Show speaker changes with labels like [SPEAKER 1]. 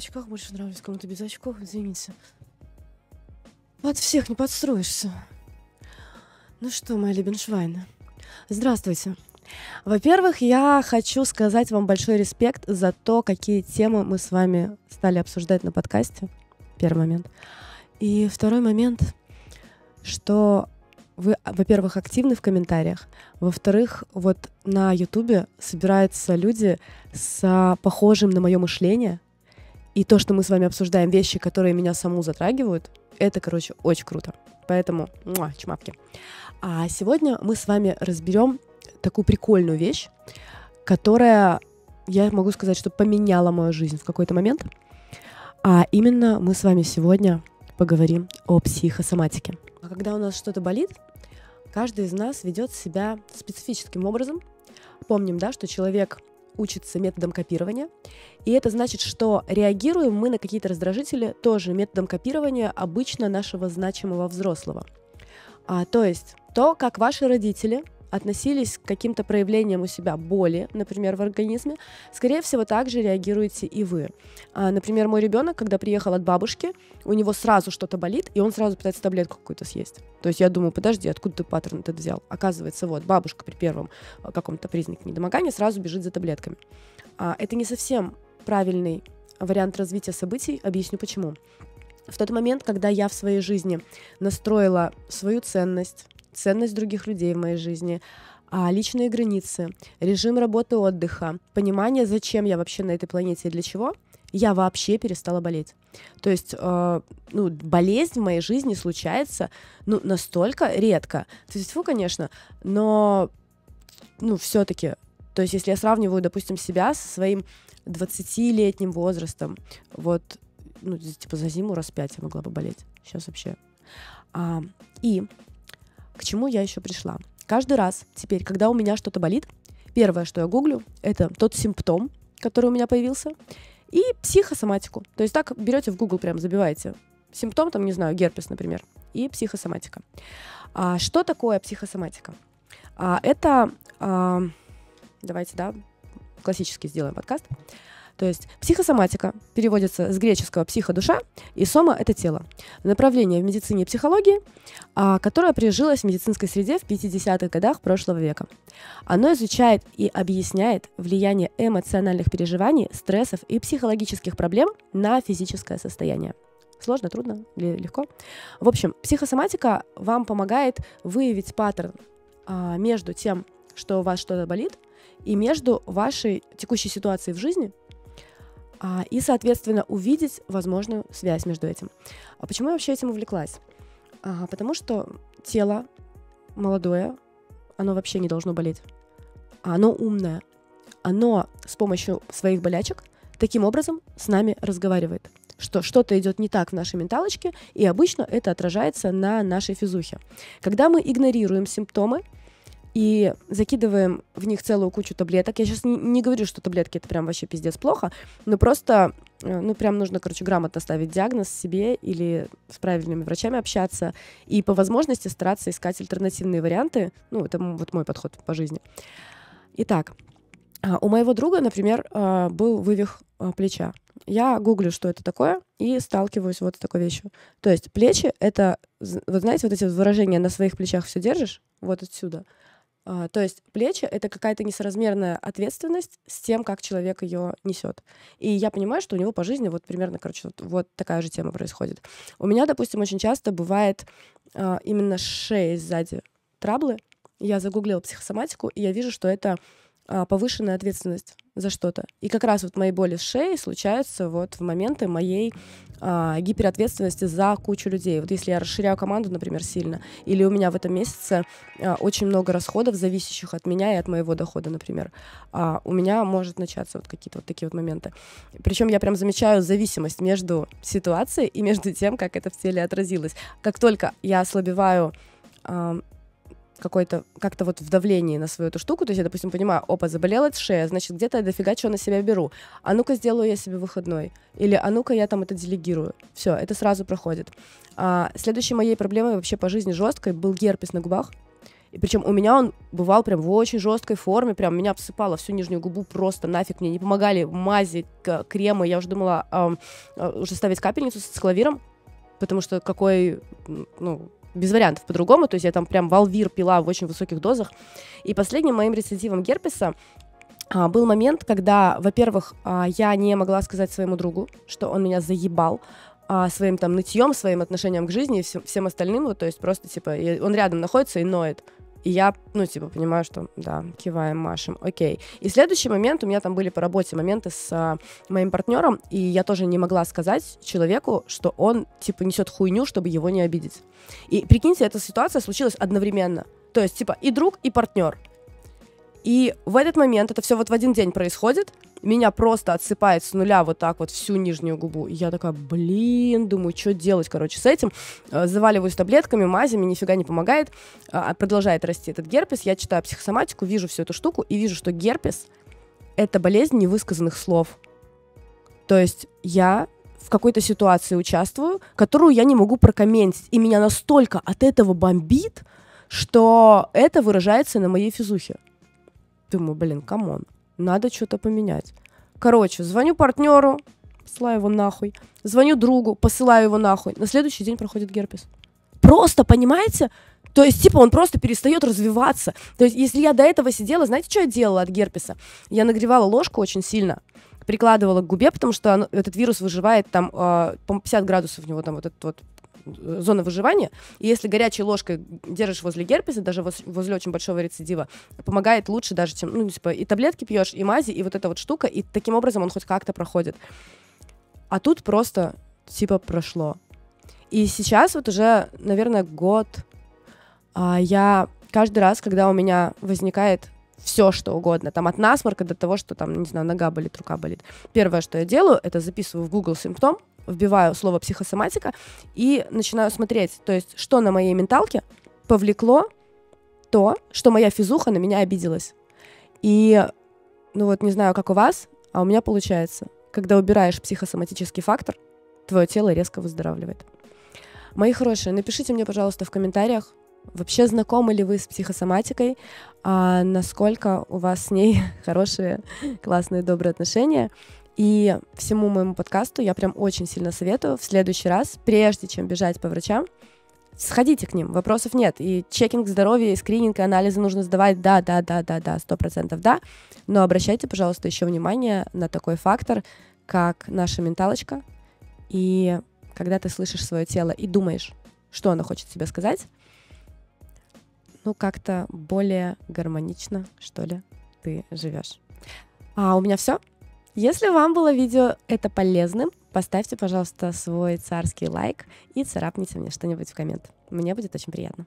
[SPEAKER 1] очках больше нравлюсь, кому-то без очков, извините. От всех не подстроишься. Ну что, мои Лебеншвайны, здравствуйте. Во-первых, я хочу сказать вам большой респект за то, какие темы мы с вами стали обсуждать на подкасте. Первый момент. И второй момент, что вы, во-первых, активны в комментариях, во-вторых, вот на Ютубе собираются люди с похожим на мое мышление, и то, что мы с вами обсуждаем вещи, которые меня саму затрагивают, это, короче, очень круто. Поэтому, муа, чмапки. А сегодня мы с вами разберем такую прикольную вещь, которая, я могу сказать, что поменяла мою жизнь в какой-то момент. А именно мы с вами сегодня поговорим о психосоматике. А когда у нас что-то болит, каждый из нас ведет себя специфическим образом. Помним, да, что человек учится методом копирования. И это значит, что реагируем мы на какие-то раздражители тоже методом копирования обычно нашего значимого взрослого. А, то есть то, как ваши родители относились к каким-то проявлениям у себя боли, например, в организме, скорее всего, также реагируете и вы. А, например, мой ребенок, когда приехал от бабушки, у него сразу что-то болит, и он сразу пытается таблетку какую-то съесть. То есть я думаю, подожди, откуда ты паттерн этот взял? Оказывается, вот, бабушка при первом а, каком-то признаке недомогания сразу бежит за таблетками. А, это не совсем правильный вариант развития событий, объясню почему. В тот момент, когда я в своей жизни настроила свою ценность, ценность других людей в моей жизни, а личные границы, режим работы отдыха, понимание, зачем я вообще на этой планете и для чего, я вообще перестала болеть. То есть, э, ну, болезнь в моей жизни случается, ну, настолько редко. То есть, фу, конечно, но, ну, все-таки, то есть, если я сравниваю, допустим, себя со своим 20-летним возрастом, вот, ну, типа, за зиму раз пять я могла бы болеть. Сейчас вообще. А, и к чему я еще пришла? Каждый раз теперь, когда у меня что-то болит, первое, что я гуглю, это тот симптом, который у меня появился, и психосоматику. То есть так берете в Google, прям забиваете симптом, там, не знаю, герпес, например, и психосоматика. А, что такое психосоматика? А, это, а, давайте, да, классически сделаем подкаст. То есть психосоматика переводится с греческого психодуша, и сома — это тело. Направление в медицине и психологии, а, которое прижилось в медицинской среде в 50-х годах прошлого века. Оно изучает и объясняет влияние эмоциональных переживаний, стрессов и психологических проблем на физическое состояние. Сложно, трудно или легко? В общем, психосоматика вам помогает выявить паттерн а, между тем, что у вас что-то болит, и между вашей текущей ситуацией в жизни и, соответственно, увидеть возможную связь между этим. А почему я вообще этим увлеклась? А, потому что тело молодое, оно вообще не должно болеть. Оно умное. Оно с помощью своих болячек таким образом с нами разговаривает что что-то идет не так в нашей менталочке, и обычно это отражается на нашей физухе. Когда мы игнорируем симптомы, и закидываем в них целую кучу таблеток. Я сейчас не, не говорю, что таблетки это прям вообще пиздец плохо, но просто, э, ну, прям нужно, короче, грамотно ставить диагноз себе или с правильными врачами общаться и по возможности стараться искать альтернативные варианты. Ну, это вот мой подход по жизни. Итак, а, у моего друга, например, а, был вывих а, плеча. Я гуглю, что это такое, и сталкиваюсь вот с такой вещью. То есть плечи — это, вы знаете, вот эти выражения «на своих плечах все держишь», вот отсюда — то есть плечи — это какая-то несоразмерная ответственность с тем, как человек ее несет. И я понимаю, что у него по жизни вот примерно, короче, вот, вот такая же тема происходит. У меня, допустим, очень часто бывает а, именно шеи сзади траблы. Я загуглила психосоматику, и я вижу, что это а, повышенная ответственность за что-то. И как раз вот мои боли с шеей случаются вот в моменты моей а, гиперответственности за кучу людей. Вот если я расширяю команду, например, сильно, или у меня в этом месяце а, очень много расходов, зависящих от меня и от моего дохода, например, а, у меня может начаться вот какие-то вот такие вот моменты. Причем я прям замечаю зависимость между ситуацией и между тем, как это в теле отразилось. Как только я ослабеваю какой-то, как-то вот в давлении на свою эту штуку, то есть я, допустим, понимаю, опа, заболела шея, значит, где-то я дофига что на себя беру. А ну-ка сделаю я себе выходной. Или а ну-ка я там это делегирую. Все, это сразу проходит. А, следующей моей проблемой вообще по жизни жесткой был герпес на губах. И причем у меня он бывал прям в очень жесткой форме, прям меня обсыпало всю нижнюю губу просто нафиг, мне не помогали мази, кремы, я уже думала э, уже ставить капельницу с клавиром, потому что какой, ну, без вариантов по-другому, то есть я там прям валвир пила в очень высоких дозах. И последним моим рецидивом герпеса а, был момент, когда, во-первых, а, я не могла сказать своему другу, что он меня заебал, а, своим там нытьем, своим отношением к жизни и всем, всем остальным, вот, то есть просто, типа, он рядом находится и ноет. И я, ну, типа, понимаю, что, да, киваем, машем, окей. И следующий момент, у меня там были по работе моменты с а, моим партнером, и я тоже не могла сказать человеку, что он, типа, несет хуйню, чтобы его не обидеть. И прикиньте, эта ситуация случилась одновременно. То есть, типа, и друг, и партнер. И в этот момент, это все вот в один день происходит, меня просто отсыпает с нуля вот так вот всю нижнюю губу. И я такая, блин, думаю, что делать, короче, с этим. Э, заваливаюсь таблетками, мазями, нифига не помогает. А, продолжает расти этот герпес. Я читаю психосоматику, вижу всю эту штуку и вижу, что герпес — это болезнь невысказанных слов. То есть я в какой-то ситуации участвую, которую я не могу прокомментить. И меня настолько от этого бомбит, что это выражается на моей физухе. Думаю, блин, come on, надо что-то поменять. Короче, звоню партнеру, посылаю его нахуй. Звоню другу, посылаю его нахуй. На следующий день проходит герпес. Просто, понимаете? То есть, типа, он просто перестает развиваться. То есть, если я до этого сидела, знаете, что я делала от герпеса? Я нагревала ложку очень сильно, прикладывала к губе, потому что он, этот вирус выживает там, э, 50 градусов у него там вот этот вот зона выживания. И если горячей ложкой держишь возле герпеса, даже возле очень большого рецидива, помогает лучше даже, чем, ну, типа, и таблетки пьешь, и мази, и вот эта вот штука, и таким образом он хоть как-то проходит. А тут просто, типа, прошло. И сейчас вот уже, наверное, год а, я каждый раз, когда у меня возникает все, что угодно, там от насморка до того, что там, не знаю, нога болит, рука болит. Первое, что я делаю, это записываю в Google симптом, вбиваю слово психосоматика и начинаю смотреть, то есть, что на моей менталке повлекло то, что моя физуха на меня обиделась. И, ну вот, не знаю, как у вас, а у меня получается, когда убираешь психосоматический фактор, твое тело резко выздоравливает. Мои хорошие, напишите мне, пожалуйста, в комментариях, вообще знакомы ли вы с психосоматикой, а насколько у вас с ней хорошие, классные, добрые отношения. И всему моему подкасту я прям очень сильно советую в следующий раз, прежде чем бежать по врачам, сходите к ним, вопросов нет. И чекинг здоровья, и скрининг, и анализы нужно сдавать, да, да, да, да, да, сто процентов да. Но обращайте, пожалуйста, еще внимание на такой фактор, как наша менталочка. И когда ты слышишь свое тело и думаешь, что оно хочет тебе сказать, ну, как-то более гармонично, что ли, ты живешь. А у меня все. Если вам было видео это полезным, поставьте, пожалуйста, свой царский лайк и царапните мне что-нибудь в коммент. Мне будет очень приятно.